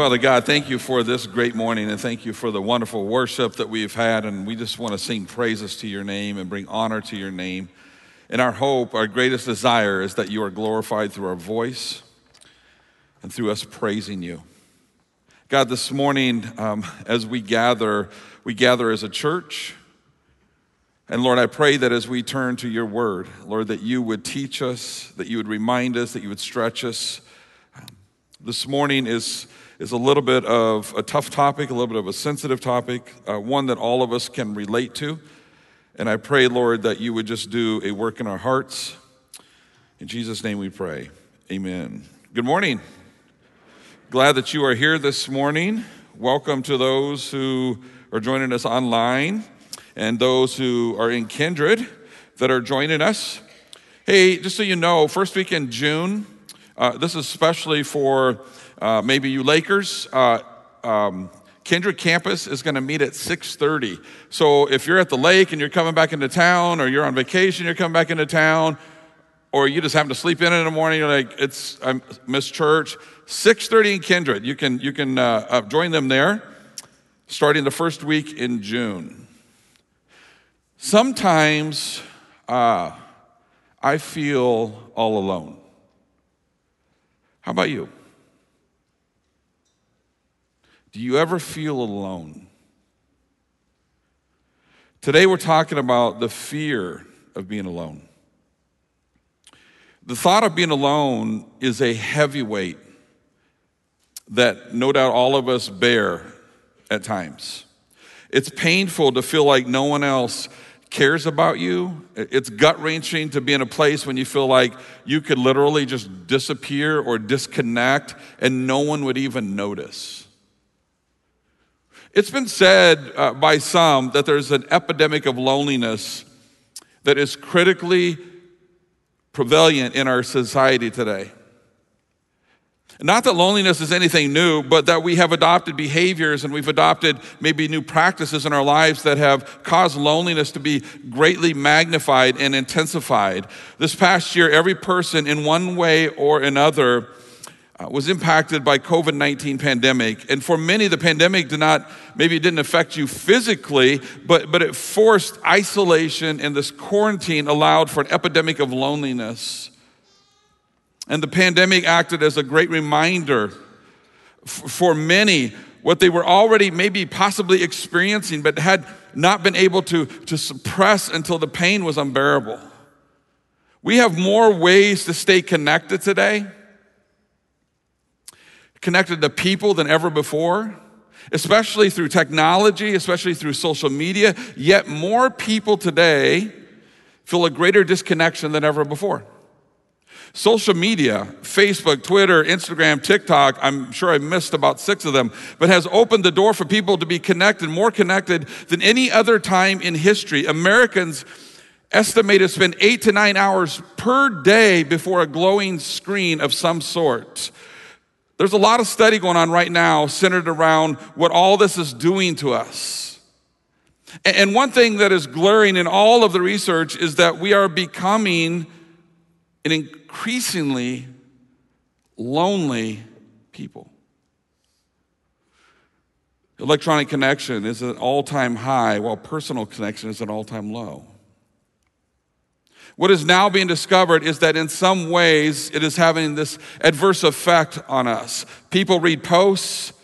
Father God, thank you for this great morning and thank you for the wonderful worship that we've had. And we just want to sing praises to your name and bring honor to your name. And our hope, our greatest desire is that you are glorified through our voice and through us praising you. God, this morning, um, as we gather, we gather as a church. And Lord, I pray that as we turn to your word, Lord, that you would teach us, that you would remind us, that you would stretch us. This morning is, is a little bit of a tough topic, a little bit of a sensitive topic, uh, one that all of us can relate to. And I pray, Lord, that you would just do a work in our hearts. In Jesus' name we pray. Amen. Good morning. Glad that you are here this morning. Welcome to those who are joining us online and those who are in Kindred that are joining us. Hey, just so you know, first week in June, uh, this is especially for uh, maybe you Lakers. Uh, um, Kindred campus is going to meet at 6:30. So if you're at the lake and you're coming back into town, or you're on vacation, you're coming back into town, or you just happen to sleep in in the morning, you're like, it's I miss church. 6:30 in Kindred. You can you can uh, uh, join them there, starting the first week in June. Sometimes uh, I feel all alone. How about you? Do you ever feel alone? Today we're talking about the fear of being alone. The thought of being alone is a heavy weight that no doubt all of us bear at times. It's painful to feel like no one else cares about you. It's gut wrenching to be in a place when you feel like you could literally just disappear or disconnect and no one would even notice. It's been said uh, by some that there's an epidemic of loneliness that is critically prevalent in our society today. Not that loneliness is anything new, but that we have adopted behaviors and we've adopted maybe new practices in our lives that have caused loneliness to be greatly magnified and intensified. This past year, every person in one way or another Uh, was impacted by COVID-19 pandemic. And for many, the pandemic did not, maybe it didn't affect you physically, but, but it forced isolation and this quarantine allowed for an epidemic of loneliness. And the pandemic acted as a great reminder for many what they were already maybe possibly experiencing, but had not been able to, to suppress until the pain was unbearable. We have more ways to stay connected today, connected to people than ever before, especially through technology, especially through social media. Yet more people today feel a greater disconnection than ever before. Social media, Facebook, Twitter, Instagram, TikTok, I'm sure I missed about six of them, but has opened the door for people to be connected, more connected than any other time in history. Americans estimate to spend eight to nine hours per day before a glowing screen of some sort. There's a lot of study going on right now centered around what all this is doing to us. And one thing that is glaring in all of the research is that we are becoming an increasingly lonely people. Electronic connection is at an all time high, while personal connection is at an all time low. What is now being discovered is that in some ways it is having this adverse effect on us. People read posts,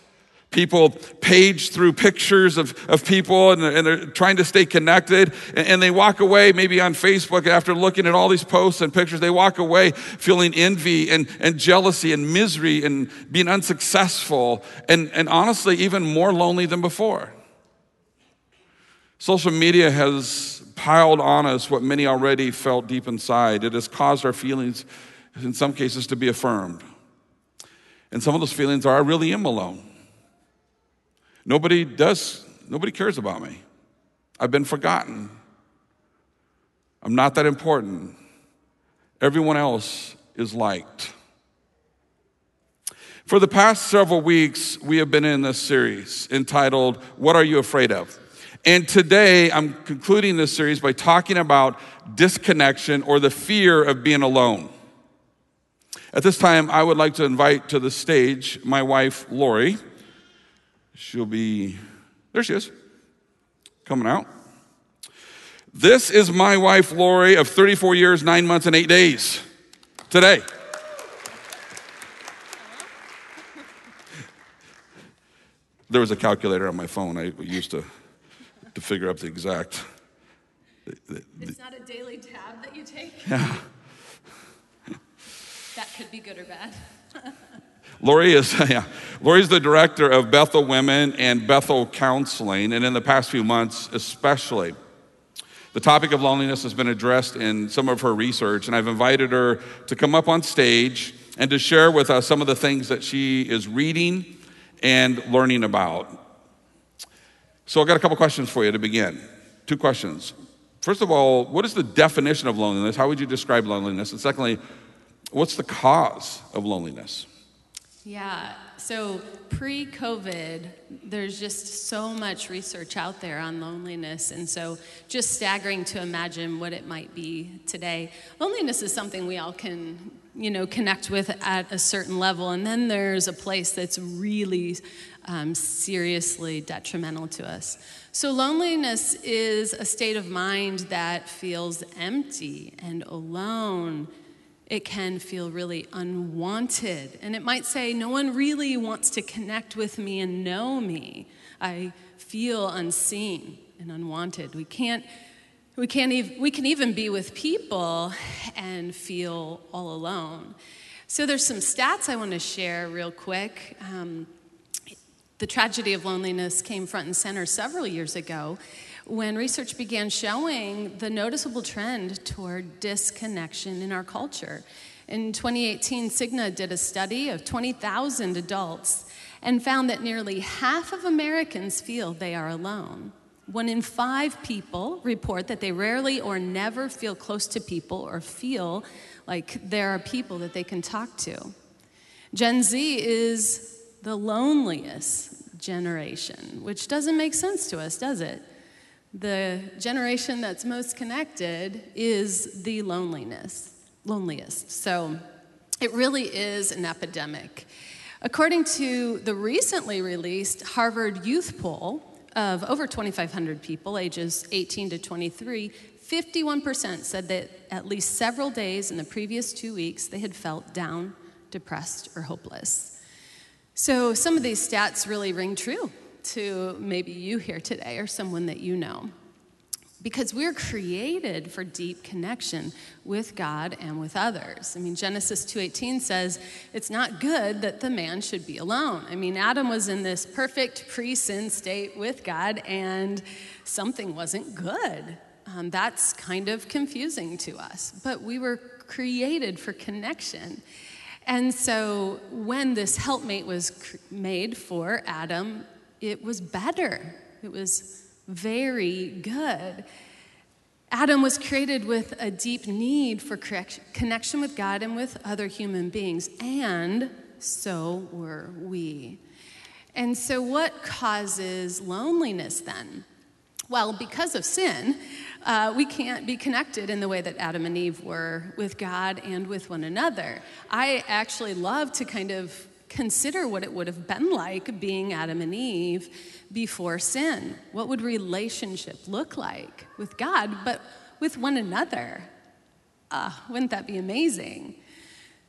People page through pictures of, of people and, and they're trying to stay connected. And, and, they walk away, maybe on Facebook, after looking at all these posts and pictures, they walk away feeling envy and, and jealousy and misery and being unsuccessful and, and honestly, even more lonely than before. Social media has piled on us what many already felt deep inside. It has caused our feelings, in some cases, to be affirmed. And some of those feelings are I really am alone. Nobody does, nobody cares about me. I've been forgotten. I'm not that important. Everyone else is liked. For the past several weeks, we have been in this series entitled, What Are You Afraid of? And today, I'm concluding this series by talking about disconnection or the fear of being alone. At this time, I would like to invite to the stage my wife, Lori. She'll be, there she is, coming out. This is my wife, Lori, of 34 years, nine months, and eight days today. There was a calculator on my phone I used to, to figure out the exact. It's not a daily tab that you take? Yeah. That could be good or bad. Lori is, yeah, Lori's the director of Bethel Women and Bethel Counseling, and in the past few months, especially, the topic of loneliness has been addressed in some of her research, and I've invited her to come up on stage and to share with us some of the things that she is reading and learning about. So, I've got a couple questions for you to begin. Two questions. First of all, what is the definition of loneliness? How would you describe loneliness? And secondly, what's the cause of loneliness? Yeah, so pre COVID, there's just so much research out there on loneliness, and so just staggering to imagine what it might be today. Loneliness is something we all can, you know, connect with at a certain level, and then there's a place that's really um, seriously detrimental to us. So, loneliness is a state of mind that feels empty and alone it can feel really unwanted. And it might say, No one really wants to connect with me and know me. I feel unseen and unwanted. We can't. We, can't ev- we can even be with people and feel all alone. So, there's some stats I want to share real quick. Um, the tragedy of loneliness came front and center several years ago when research began showing the noticeable trend toward disconnection in our culture. In 2018, Cigna did a study of 20,000 adults and found that nearly half of Americans feel they are alone. One in five people report that they rarely or never feel close to people or feel like there are people that they can talk to. Gen Z is the loneliest generation, which doesn't make sense to us, does it? the generation that's most connected is the loneliness, loneliest. So it really is an epidemic. According to the recently released Harvard Youth Poll of over 2,500 people, ages 18 to 23, 51% said that at least several days in the previous two weeks they had felt down, depressed, or hopeless. So some of these stats really ring true to maybe you here today or someone that you know. Because we're created for deep connection with God and with others. I mean, Genesis 2:18 says it's not good that the man should be alone. I mean, Adam was in this perfect pre-sin state with God, and something wasn't good. Um, that's kind of confusing to us, but we were created for connection. And so when this helpmate was made for Adam, it was better. It was very good. Adam was created with a deep need for connection with God and with other human beings, and so were we. And so, what causes loneliness then? Well, because of sin, uh, we can't be connected in the way that Adam and Eve were with God and with one another. I actually love to kind of consider what it would have been like being Adam and Eve before sin. What would relationship look like with God, but with one another? Uh, wouldn't that be amazing?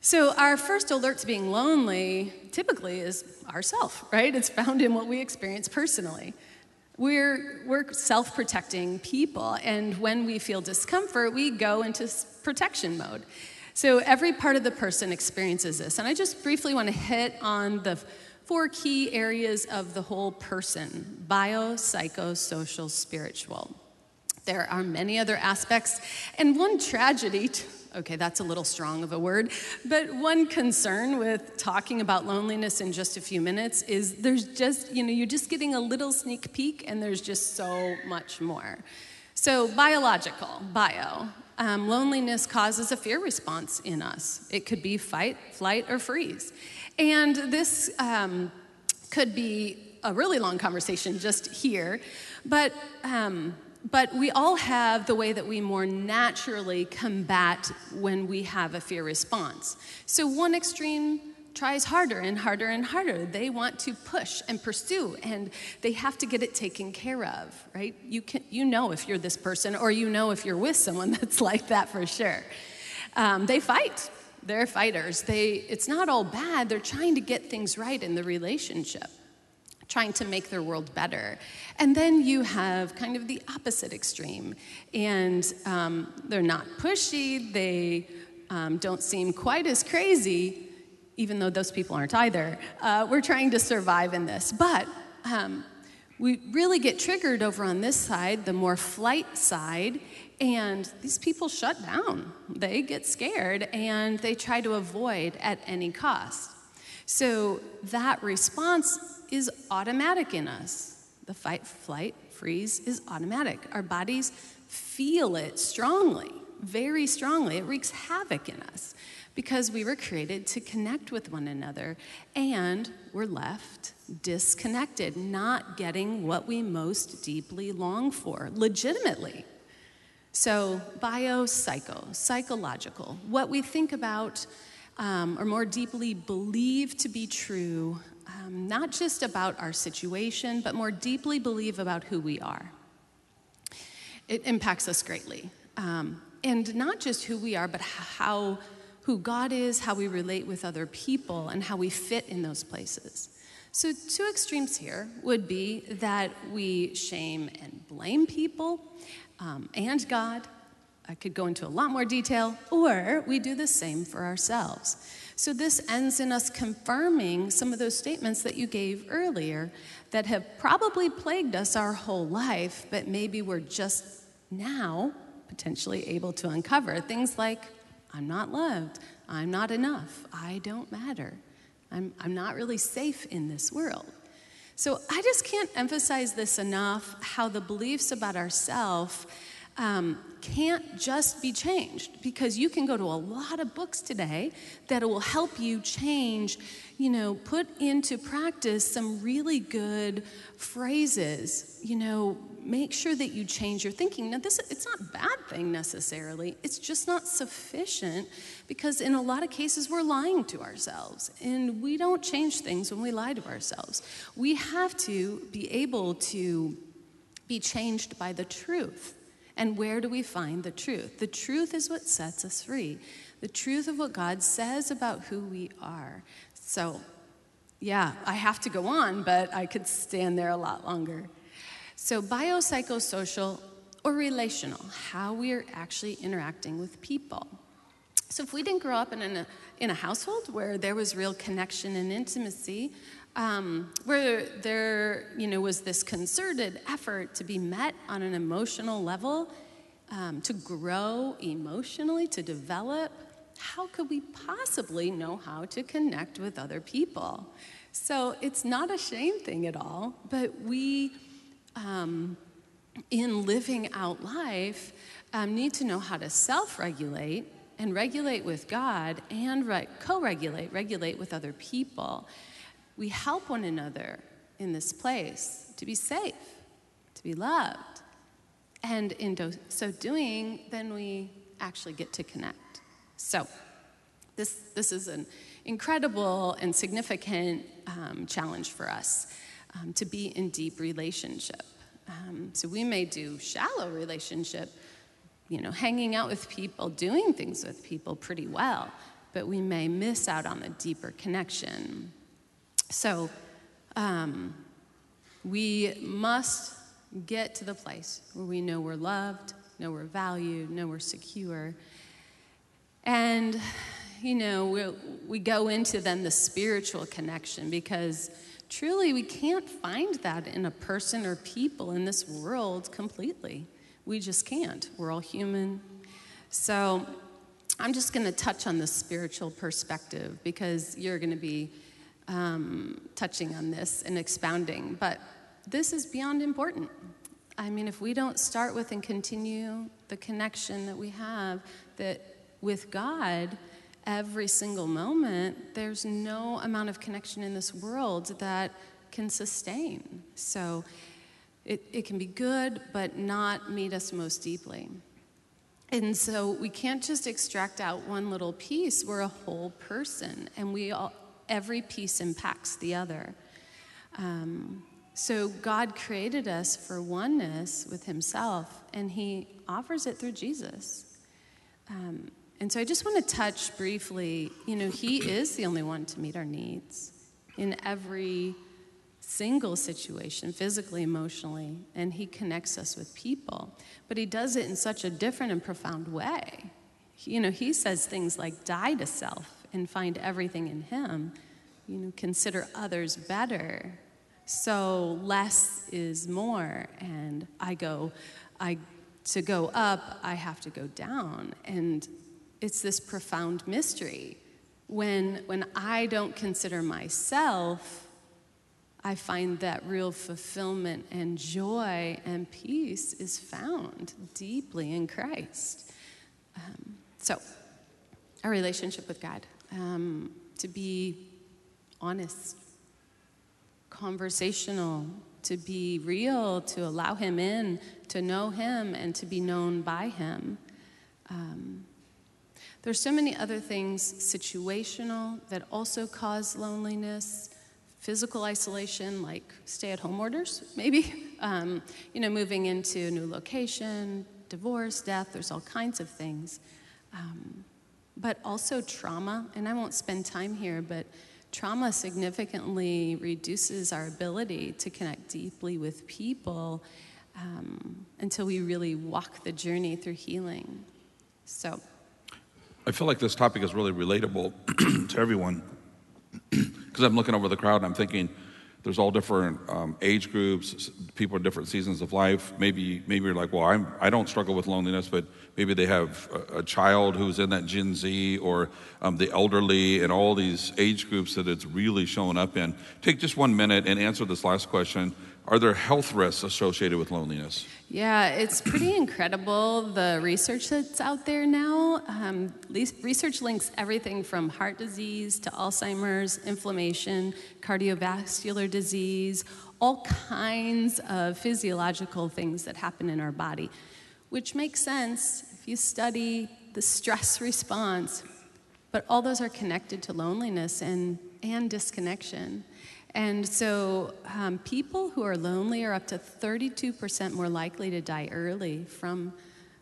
So, our first alert to being lonely typically is ourself, right? It's found in what we experience personally. We're, we're self protecting people, and when we feel discomfort, we go into protection mode. So every part of the person experiences this. And I just briefly want to hit on the four key areas of the whole person bio, psycho, social, spiritual. There are many other aspects. And one tragedy, okay, that's a little strong of a word, but one concern with talking about loneliness in just a few minutes is there's just, you know, you're just getting a little sneak peek and there's just so much more. So, biological, bio. Um, loneliness causes a fear response in us. It could be fight, flight, or freeze. And this um, could be a really long conversation just here, but um, but we all have the way that we more naturally combat when we have a fear response. So, one extreme tries harder and harder and harder. They want to push and pursue, and they have to get it taken care of, right? You, can, you know if you're this person, or you know if you're with someone that's like that for sure. Um, they fight. They're fighters. They, it's not all bad. They're trying to get things right in the relationship trying to make their world better. And then you have kind of the opposite extreme. And um, they're not pushy, they um, don't seem quite as crazy, even though those people aren't either. Uh, we're trying to survive in this. But um, we really get triggered over on this side, the more flight side. And these people shut down. They get scared and they try to avoid at any cost. So that response is automatic in us. The fight, flight, freeze is automatic. Our bodies feel it strongly, very strongly. It wreaks havoc in us because we were created to connect with one another and we're left disconnected, not getting what we most deeply long for, legitimately. So, bio, psycho, psychological, what we think about um, or more deeply believe to be true um, not just about our situation, but more deeply believe about who we are. It impacts us greatly. Um, and not just who we are, but how who God is, how we relate with other people, and how we fit in those places. So, two extremes here would be that we shame and blame people um, and God. I could go into a lot more detail, or we do the same for ourselves. So this ends in us confirming some of those statements that you gave earlier that have probably plagued us our whole life, but maybe we're just now potentially able to uncover. Things like, I'm not loved, I'm not enough, I don't matter, I'm, I'm not really safe in this world. So I just can't emphasize this enough how the beliefs about ourselves um, can't just be changed because you can go to a lot of books today that will help you change, you know, put into practice some really good phrases, you know, make sure that you change your thinking. Now, this it's not a bad thing necessarily. It's just not sufficient because in a lot of cases we're lying to ourselves and we don't change things when we lie to ourselves. We have to be able to be changed by the truth. And where do we find the truth? The truth is what sets us free. The truth of what God says about who we are. So, yeah, I have to go on, but I could stand there a lot longer. So, biopsychosocial or relational, how we are actually interacting with people. So, if we didn't grow up in a, in a household where there was real connection and intimacy, um, where there you know, was this concerted effort to be met on an emotional level, um, to grow emotionally, to develop, how could we possibly know how to connect with other people? So it's not a shame thing at all, but we, um, in living out life, um, need to know how to self regulate and regulate with God and re- co regulate, regulate with other people we help one another in this place to be safe, to be loved. And in do- so doing, then we actually get to connect. So, this, this is an incredible and significant um, challenge for us um, to be in deep relationship. Um, so, we may do shallow relationship, you know, hanging out with people, doing things with people pretty well, but we may miss out on the deeper connection so um, we must get to the place where we know we're loved, know we're valued, know we're secure. And, you know, we, we go into then the spiritual connection because truly we can't find that in a person or people in this world completely. We just can't. We're all human. So I'm just going to touch on the spiritual perspective because you're going to be um, touching on this and expounding, but this is beyond important. I mean, if we don't start with and continue the connection that we have that with God every single moment, there's no amount of connection in this world that can sustain. So it, it can be good, but not meet us most deeply. And so we can't just extract out one little piece. We're a whole person, and we all, every piece impacts the other. Um, so God created us for oneness with Himself, and He offers it through Jesus. Um, and so I just want to touch briefly you know, He is the only one to meet our needs in every single situation, physically, emotionally, and He connects us with people. But He does it in such a different and profound way. You know, He says things like, die to self and find everything in Him. You know, consider others better. So less is more, and I go, I to go up, I have to go down, and it's this profound mystery. When when I don't consider myself I find that real fulfillment and joy and peace is found deeply in Christ. Um, so, our relationship with God, um, to be honest, conversational, to be real, to allow Him in, to know Him, and to be known by Him. Um, there's so many other things situational that also cause loneliness physical isolation, like stay at home orders, maybe, um, you know, moving into a new location, divorce, death, there's all kinds of things. Um, but also trauma, and I won't spend time here, but trauma significantly reduces our ability to connect deeply with people um, until we really walk the journey through healing. So, I feel like this topic is really relatable to everyone because I'm looking over the crowd and I'm thinking there's all different um, age groups, people in different seasons of life. Maybe maybe you're like, well, I'm I don't struggle with loneliness, but maybe they have a, a child who's in that Gen Z or um, the elderly and all these age groups that it's really showing up in. Take just one minute and answer this last question. Are there health risks associated with loneliness? Yeah, it's pretty incredible the research that's out there now. Um, research links everything from heart disease to Alzheimer's, inflammation, cardiovascular disease, all kinds of physiological things that happen in our body, which makes sense if you study the stress response. But all those are connected to loneliness and, and disconnection. And so, um, people who are lonely are up to 32% more likely to die early from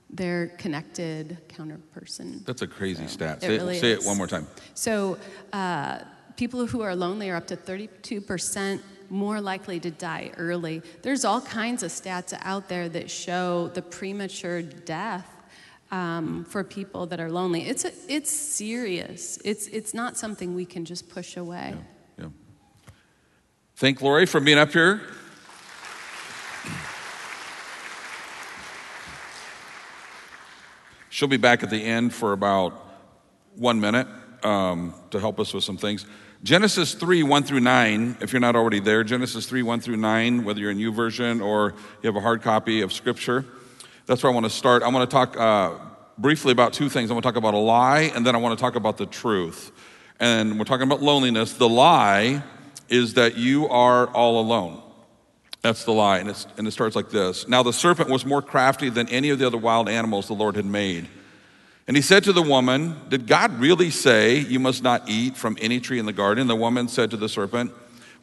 their connected counterperson. That's a crazy so stat. Say, it, really say it one more time. So, uh, people who are lonely are up to 32% more likely to die early. There's all kinds of stats out there that show the premature death um, for people that are lonely. It's, a, it's serious, it's, it's not something we can just push away. Yeah. Thank Lori for being up here. She'll be back at the end for about one minute um, to help us with some things. Genesis 3, 1 through 9, if you're not already there, Genesis 3, 1 through 9, whether you're in Version or you have a hard copy of Scripture. That's where I want to start. I want to talk uh, briefly about two things. I want to talk about a lie, and then I want to talk about the truth. And we're talking about loneliness. The lie is that you are all alone. That's the lie. And, and, it starts like this Now the serpent was more crafty than any of the other wild animals the Lord had made. And he said to the woman, Did God really say you must not eat from any tree in the garden? The woman said to the serpent,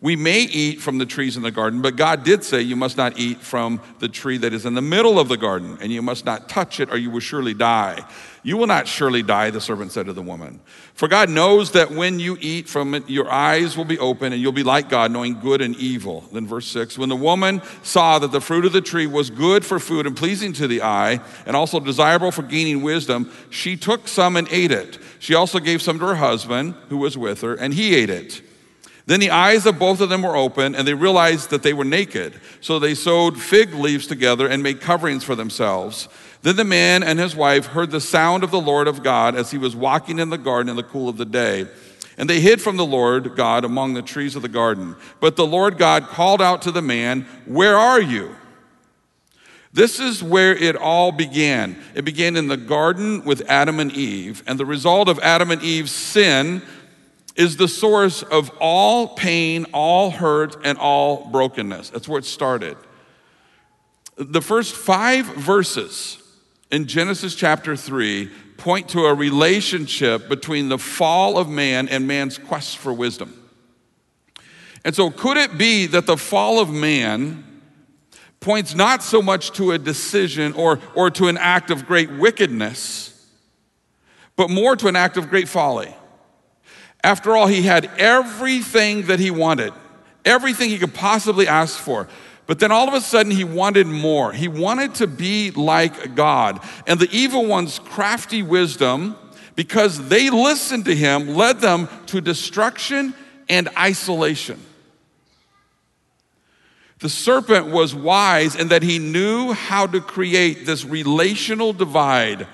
We may eat from the trees in the garden, but God did say you must not eat from the tree that is in the middle of the garden, and you must not touch it, or you will surely die. You will not surely die, the servant said to the woman. For God knows that when you eat from it, your eyes will be open and you'll be like God, knowing good and evil. Then, verse 6 When the woman saw that the fruit of the tree was good for food and pleasing to the eye, and also desirable for gaining wisdom, she took some and ate it. She also gave some to her husband, who was with her, and he ate it. Then the eyes of both of them were open, and they realized that they were naked. So they sewed fig leaves together and made coverings for themselves. Then the man and his wife heard the sound of the Lord of God as he was walking in the garden in the cool of the day. And they hid from the Lord God among the trees of the garden. But the Lord God called out to the man, Where are you? This is where it all began. It began in the garden with Adam and Eve. And the result of Adam and Eve's sin is the source of all pain, all hurt, and all brokenness. That's where it started. The first five verses in Genesis chapter 3 point to a relationship between the fall of man and man's quest for wisdom. And so, could it be that the fall of man points not so much to a decision or, or to an act of great wickedness, but more to an act of great folly? After all, he had everything that he wanted, everything he could possibly ask for. But then all of a sudden, he wanted more. He wanted to be like God. And the evil one's crafty wisdom, because they listened to him, led them to destruction and isolation. The serpent was wise in that he knew how to create this relational divide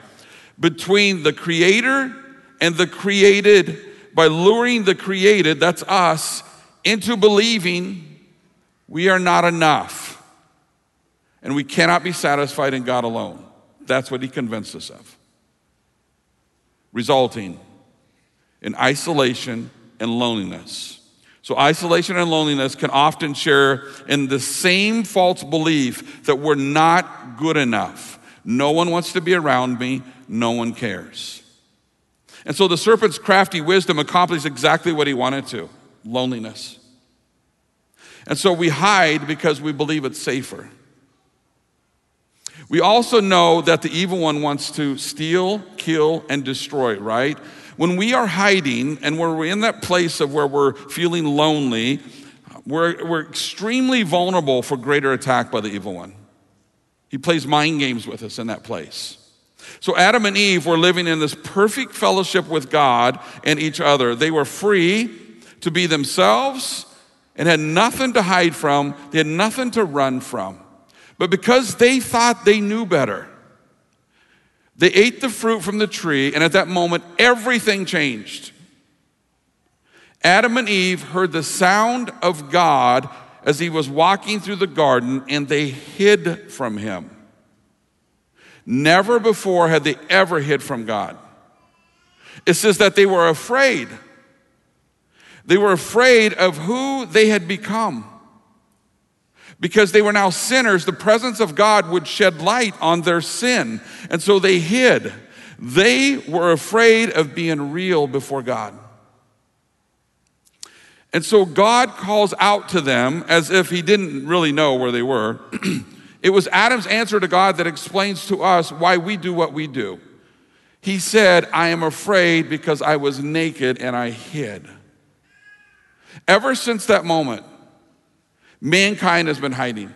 between the creator and the created by luring the created, that's us, into believing we are not enough and we cannot be satisfied in God alone. That's what he convinced us of, resulting in isolation and loneliness. So, isolation and loneliness can often share in the same false belief that we're not good enough. No one wants to be around me, no one cares. And so the serpent's crafty wisdom accomplished exactly what he wanted to loneliness. And so we hide because we believe it's safer. We also know that the evil one wants to steal, kill, and destroy, right? When we are hiding and we're in that place of where we're feeling lonely, we're, we're extremely vulnerable for greater attack by the evil one. He plays mind games with us in that place. So Adam and Eve were living in this perfect fellowship with God and each other. They were free to be themselves and had nothing to hide from, they had nothing to run from. But because they thought they knew better, they ate the fruit from the tree, and at that moment, everything changed. Adam and Eve heard the sound of God as he was walking through the garden, and they hid from him. Never before had they ever hid from God. It says that they were afraid. They were afraid of who they had become because they were now sinners, the presence of God would shed light on their sin. And so they hid. They were afraid of being real before God. And so God calls out to them as if he didn't really know where they were. it was Adam's answer to God that explains to us why we do what we do. He said, I am afraid because I was naked and I hid. Ever since that moment, mankind has been hiding.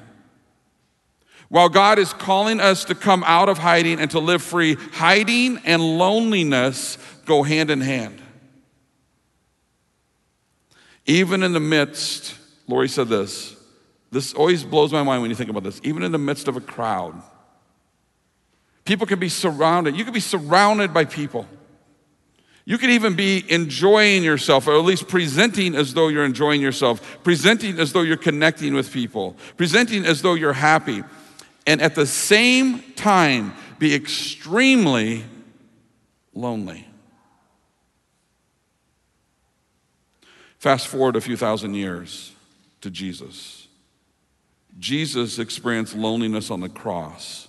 While God is calling us to come out of hiding and to live free, hiding and loneliness go hand in hand. Even in the midst, Lori said this, this always blows my mind when you think about this. Even in the midst of a crowd, people can be surrounded. You can be surrounded by people. You could even be enjoying yourself, or at least presenting as though you're enjoying yourself, presenting as though you're connecting with people, presenting as though you're happy, and at the same time be extremely lonely. Fast forward a few thousand years to Jesus. Jesus experienced loneliness on the cross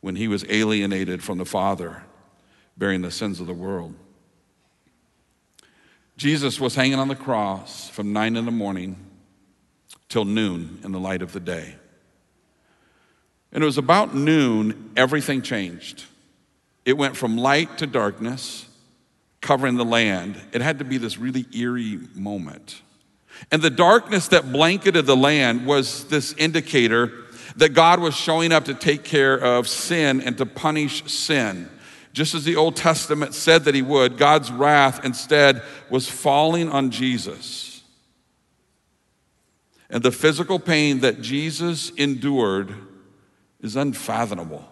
when he was alienated from the Father bearing the sins of the world. Jesus was hanging on the cross from nine in the morning till noon in the light of the day. And it was about noon, everything changed. It went from light to darkness, covering the land. It had to be this really eerie moment. And the darkness that blanketed the land was this indicator that God was showing up to take care of sin and to punish sin. Just as the Old Testament said that he would, God's wrath instead was falling on Jesus. And the physical pain that Jesus endured is unfathomable.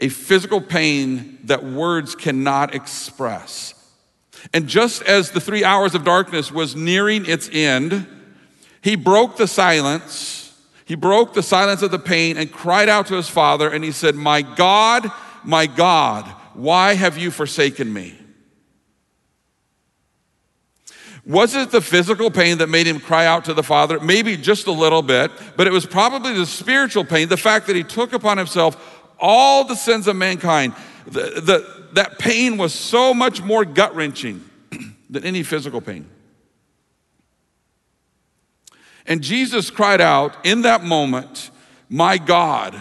A physical pain that words cannot express. And just as the three hours of darkness was nearing its end, he broke the silence. He broke the silence of the pain and cried out to his father, and he said, My God, my God, why have you forsaken me? Was it the physical pain that made him cry out to the Father? Maybe just a little bit, but it was probably the spiritual pain, the fact that he took upon himself all the sins of mankind. The, the, that pain was so much more gut wrenching than any physical pain. And Jesus cried out in that moment, My God,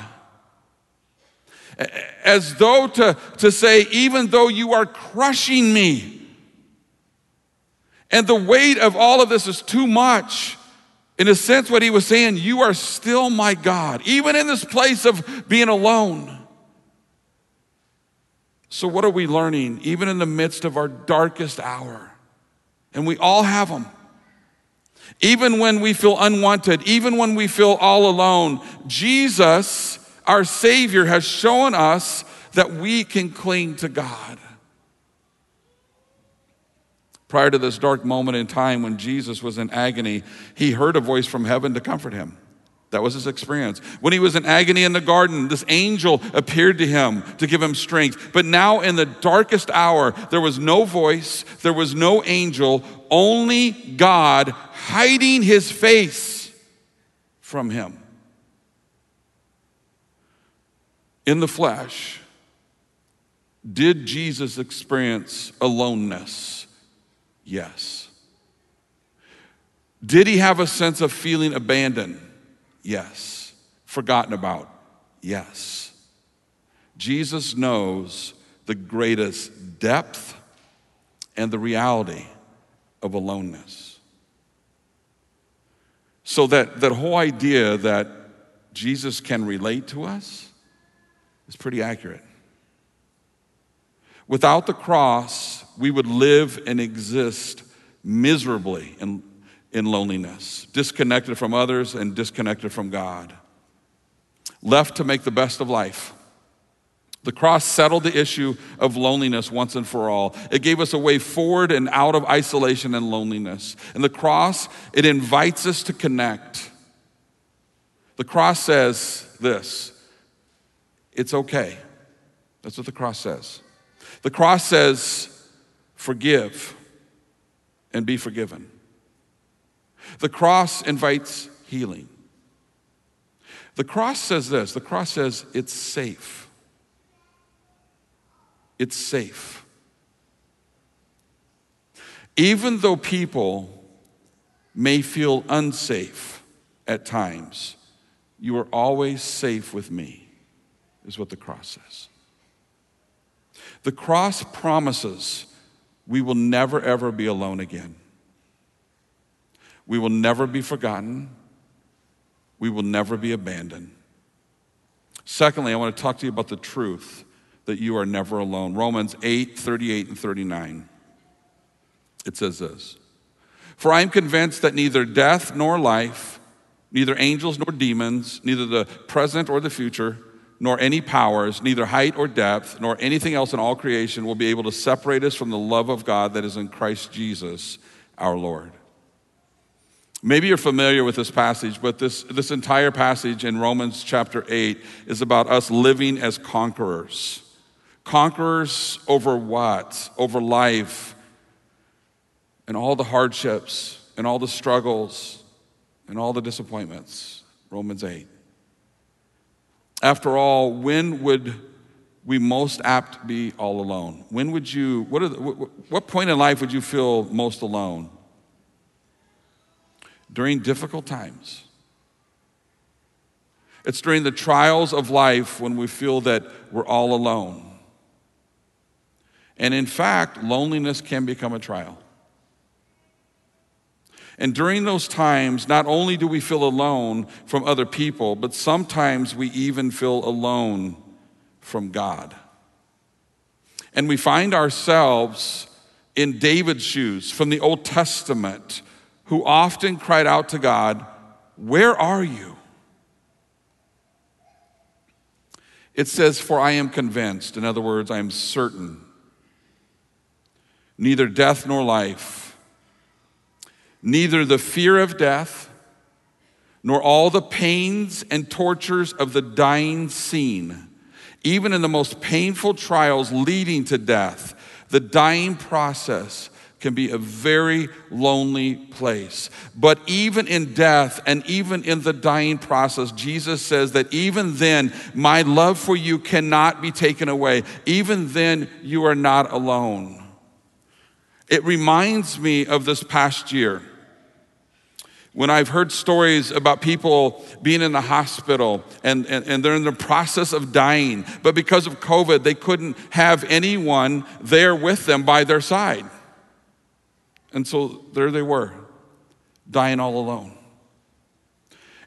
as though to, to say, Even though you are crushing me, and the weight of all of this is too much. In a sense, what he was saying, you are still my God, even in this place of being alone. So, what are we learning, even in the midst of our darkest hour? And we all have them. Even when we feel unwanted, even when we feel all alone, Jesus, our Savior, has shown us that we can cling to God. Prior to this dark moment in time when Jesus was in agony, he heard a voice from heaven to comfort him. That was his experience. When he was in agony in the garden, this angel appeared to him to give him strength. But now, in the darkest hour, there was no voice, there was no angel, only God hiding his face from him. In the flesh, did Jesus experience aloneness? Yes. Did he have a sense of feeling abandoned? Yes. Forgotten about? Yes. Jesus knows the greatest depth and the reality of aloneness. So that, that whole idea that Jesus can relate to us is pretty accurate. Without the cross, we would live and exist miserably in, in loneliness, disconnected from others and disconnected from God, left to make the best of life. The cross settled the issue of loneliness once and for all. It gave us a way forward and out of isolation and loneliness. And the cross, it invites us to connect. The cross says this it's okay. That's what the cross says. The cross says, forgive and be forgiven. The cross invites healing. The cross says this the cross says it's safe. It's safe. Even though people may feel unsafe at times, you are always safe with me, is what the cross says. The cross promises we will never, ever be alone again. We will never be forgotten. We will never be abandoned. Secondly, I want to talk to you about the truth that you are never alone. Romans 8 38 and 39. It says this For I am convinced that neither death nor life, neither angels nor demons, neither the present or the future, nor any powers, neither height or depth, nor anything else in all creation will be able to separate us from the love of God that is in Christ Jesus our Lord. Maybe you're familiar with this passage, but this, this entire passage in Romans chapter 8 is about us living as conquerors. Conquerors over what? Over life and all the hardships and all the struggles and all the disappointments. Romans 8. After all, when would we most apt be all alone? When would you, what, the, what point in life would you feel most alone? During difficult times. It's during the trials of life when we feel that we're all alone. And in fact, loneliness can become a trial. And during those times, not only do we feel alone from other people, but sometimes we even feel alone from God. And we find ourselves in David's shoes from the Old Testament, who often cried out to God, Where are you? It says, For I am convinced. In other words, I am certain. Neither death nor life neither the fear of death, nor all the pains and tortures of the dying scene, even in the most painful trials leading to death, the dying process can be a very lonely place. But even in death and even in the dying process, Jesus says that even then, my love for you cannot be taken away. Even then, you are not alone. It reminds me of this past year when I've heard stories about people being in the hospital and, and, and, they're in the process of dying, but because of COVID, they couldn't have anyone there with them by their side. And so there they were, dying all alone.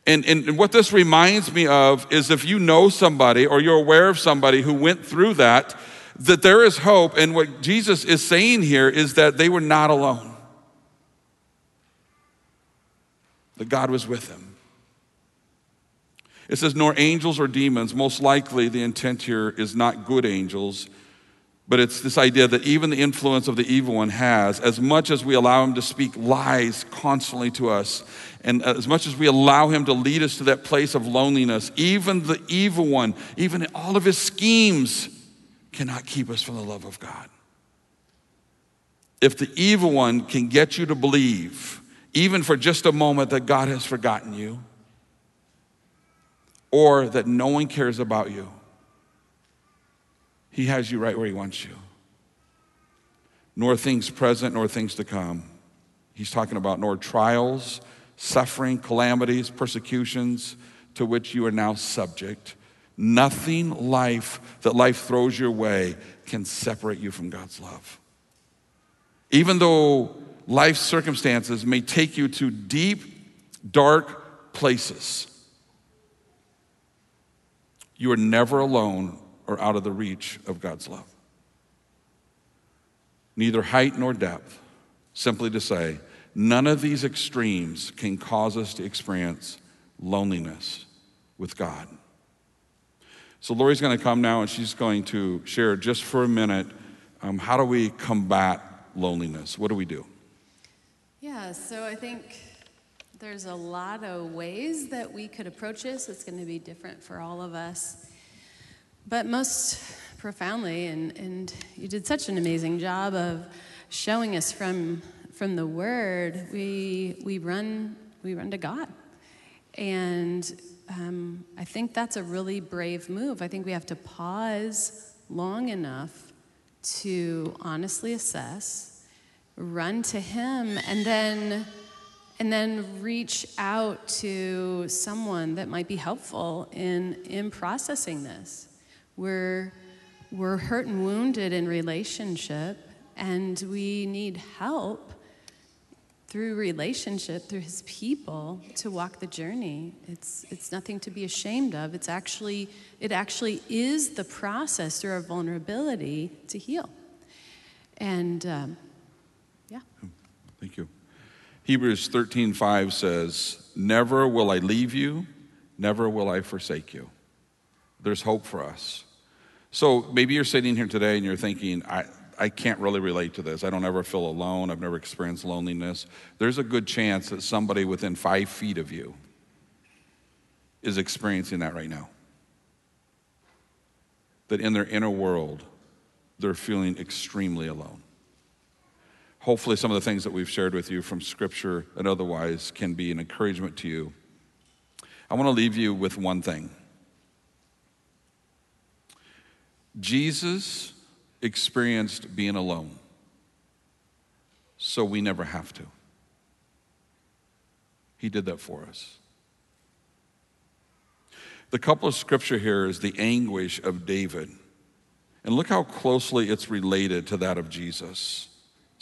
And, and what this reminds me of is if you know somebody or you're aware of somebody who went through that, that there is hope. And what Jesus is saying here is that they were not alone, that God was with them. It says, nor angels or demons. Most likely, the intent here is not good angels but it's this idea that even the influence of the evil one has, as much as we allow him to speak lies constantly to us, and as much as we allow him to lead us to that place of loneliness, even the evil one, even all of his schemes, cannot keep us from the love of God. If the evil one can get you to believe, even for just a moment, that God has forgotten you, or that no one cares about you, he has you right where He wants you. Nor things present, nor things to come. He's talking about nor trials, suffering, calamities, persecutions to which you are now subject. Nothing life that life throws your way can separate you from God's love. Even though life circumstances may take you to deep, dark places, you are never alone or out of the reach of God's love. Neither height nor depth, simply to say, none of these extremes can cause us to experience loneliness with God. So, Lori's going to come now and she's going to share just for a minute um, how do we combat loneliness? What do we do? Yeah, so I think there's a lot of ways that we could approach this. It's going to be different for all of us. But most profoundly, and, and you did such an amazing job of showing us from, from the Word, we, we, run, we run to God. And um, I think that's a really brave move. I think we have to pause long enough to honestly assess, run to Him, and then and then reach out to someone that might be helpful in in processing this. We're, we're hurt and wounded in relationship, and we need help through relationship, through his people, to walk the journey. It's, it's nothing to be ashamed of. It's actually, it actually is the process through our vulnerability to heal. And um, yeah. Thank you. Hebrews 13:5 says, Never will I leave you, never will I forsake you. There's hope for us. So maybe you're sitting here today and you're thinking, I, I can't really relate to this. I don't ever feel alone. I've never experienced loneliness. There's a good chance that somebody within five feet of you is experiencing that right now. That in their inner world, they're feeling extremely alone. Hopefully, some of the things that we've shared with you from Scripture and otherwise can be an encouragement to you. I want to leave you with one thing. Jesus experienced being alone, so we never have to. He did that for us. The couple of scripture here is the anguish of David. And look how closely it's related to that of Jesus.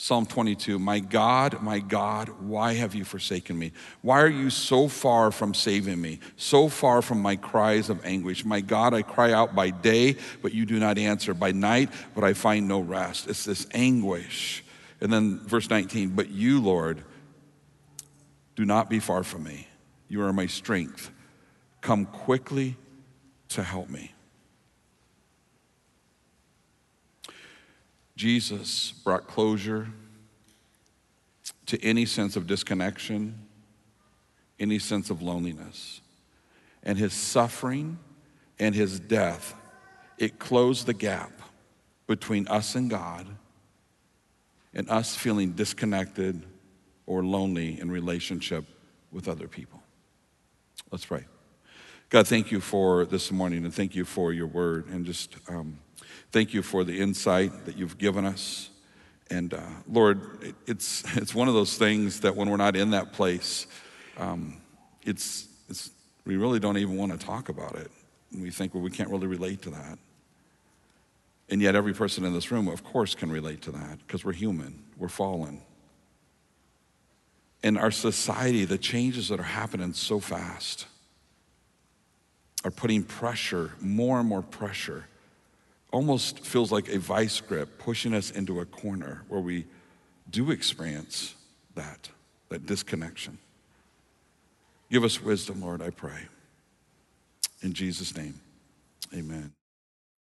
Psalm 22 My God, my God, why have you forsaken me? Why are you so far from saving me, so far from my cries of anguish? My God, I cry out by day, but you do not answer, by night, but I find no rest. It's this anguish. And then verse 19 But you, Lord, do not be far from me. You are my strength. Come quickly to help me. Jesus brought closure to any sense of disconnection, any sense of loneliness. And his suffering and his death, it closed the gap between us and God and us feeling disconnected or lonely in relationship with other people. Let's pray. God, thank you for this morning and thank you for your word and just um, thank you for the insight that you've given us. And uh, Lord, it, it's, it's one of those things that when we're not in that place, um, it's, it's, we really don't even want to talk about it. And we think, well, we can't really relate to that. And yet, every person in this room, of course, can relate to that because we're human, we're fallen. In our society, the changes that are happening so fast are putting pressure, more and more pressure, almost feels like a vice grip, pushing us into a corner where we do experience that, that disconnection. Give us wisdom, Lord, I pray. In Jesus' name, amen.